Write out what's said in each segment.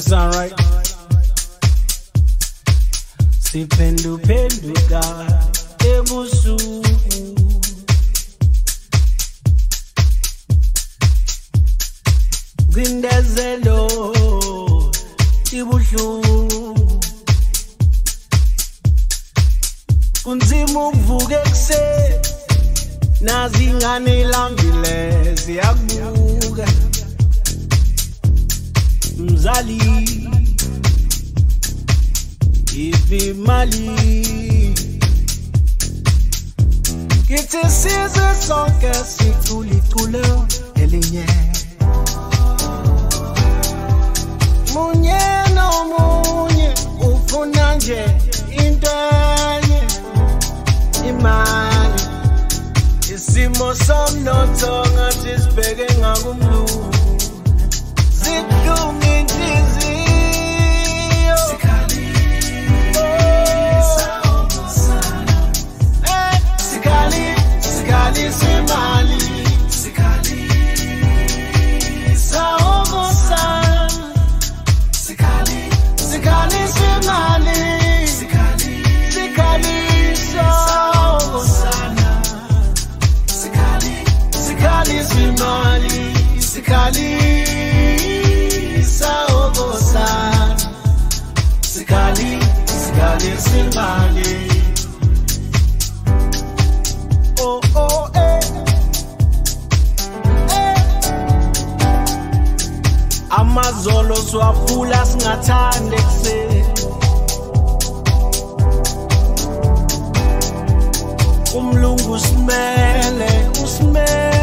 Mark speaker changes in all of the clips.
Speaker 1: sound right? Sip and do sikhula singathande ekuseni. Umlungu usimele usimele.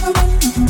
Speaker 2: Thank you.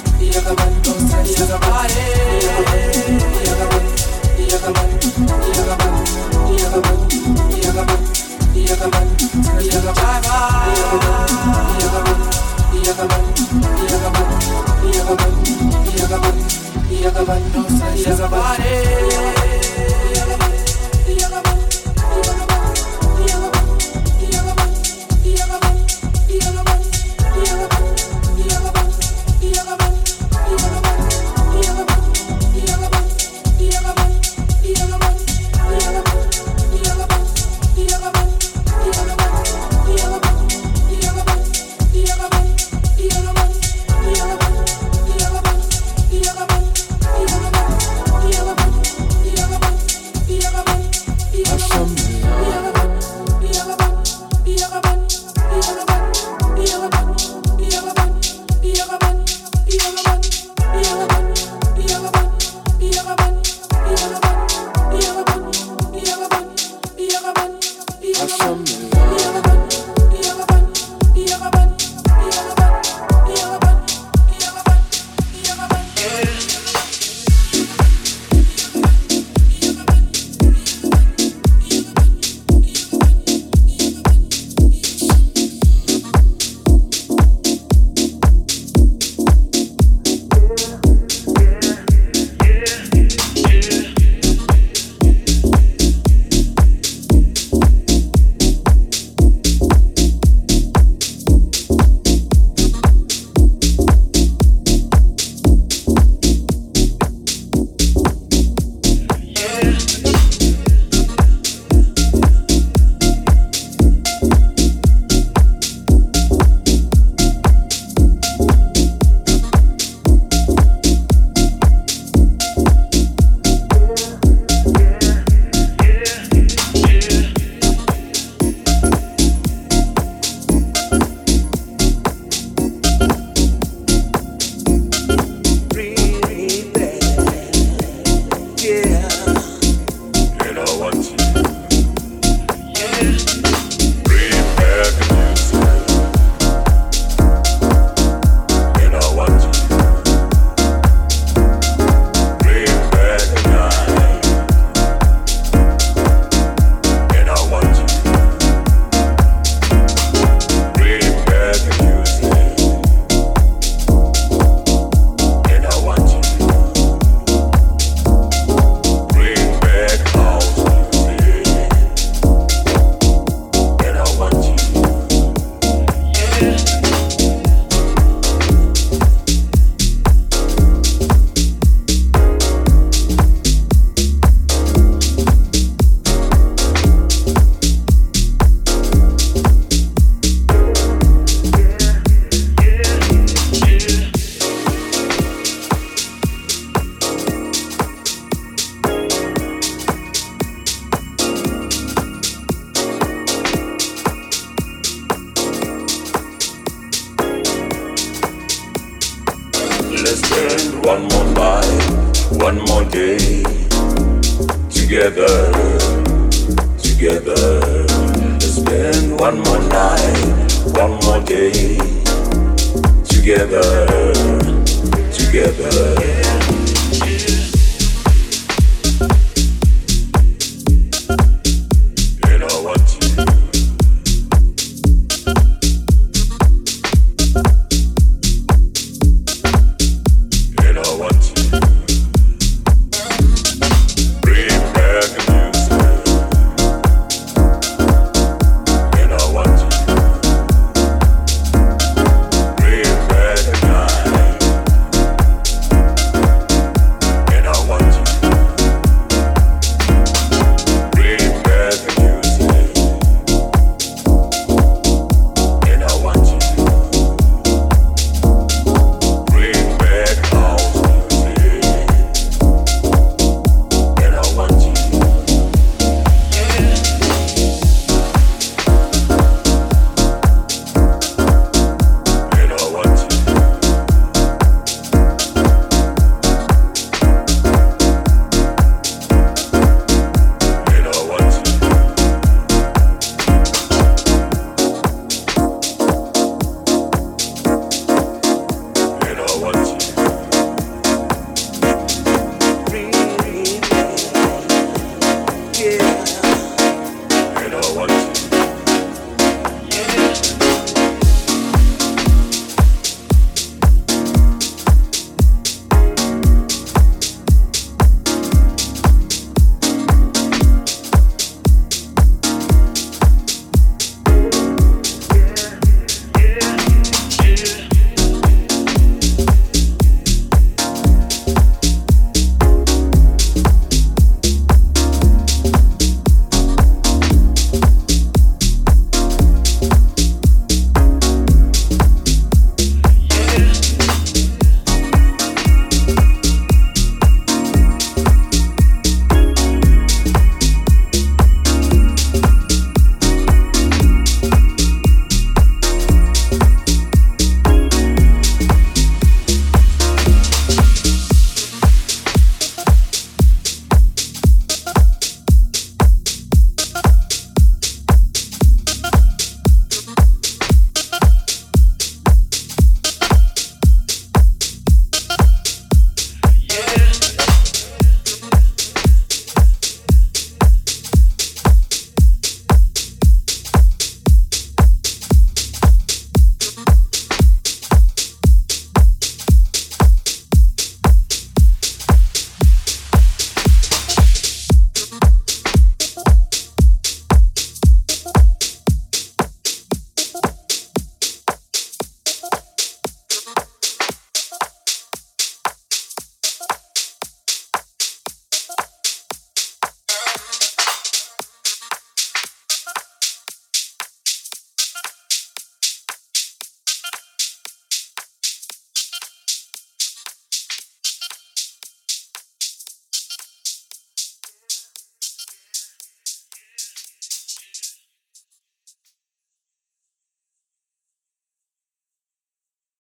Speaker 3: Yagaban,
Speaker 4: no say Yagaban, Yagaban, Yagaban, Yagaban, Yagaban.
Speaker 3: One more life, one more day. Together, together. Let's Spend one more night, one more day. Together, together.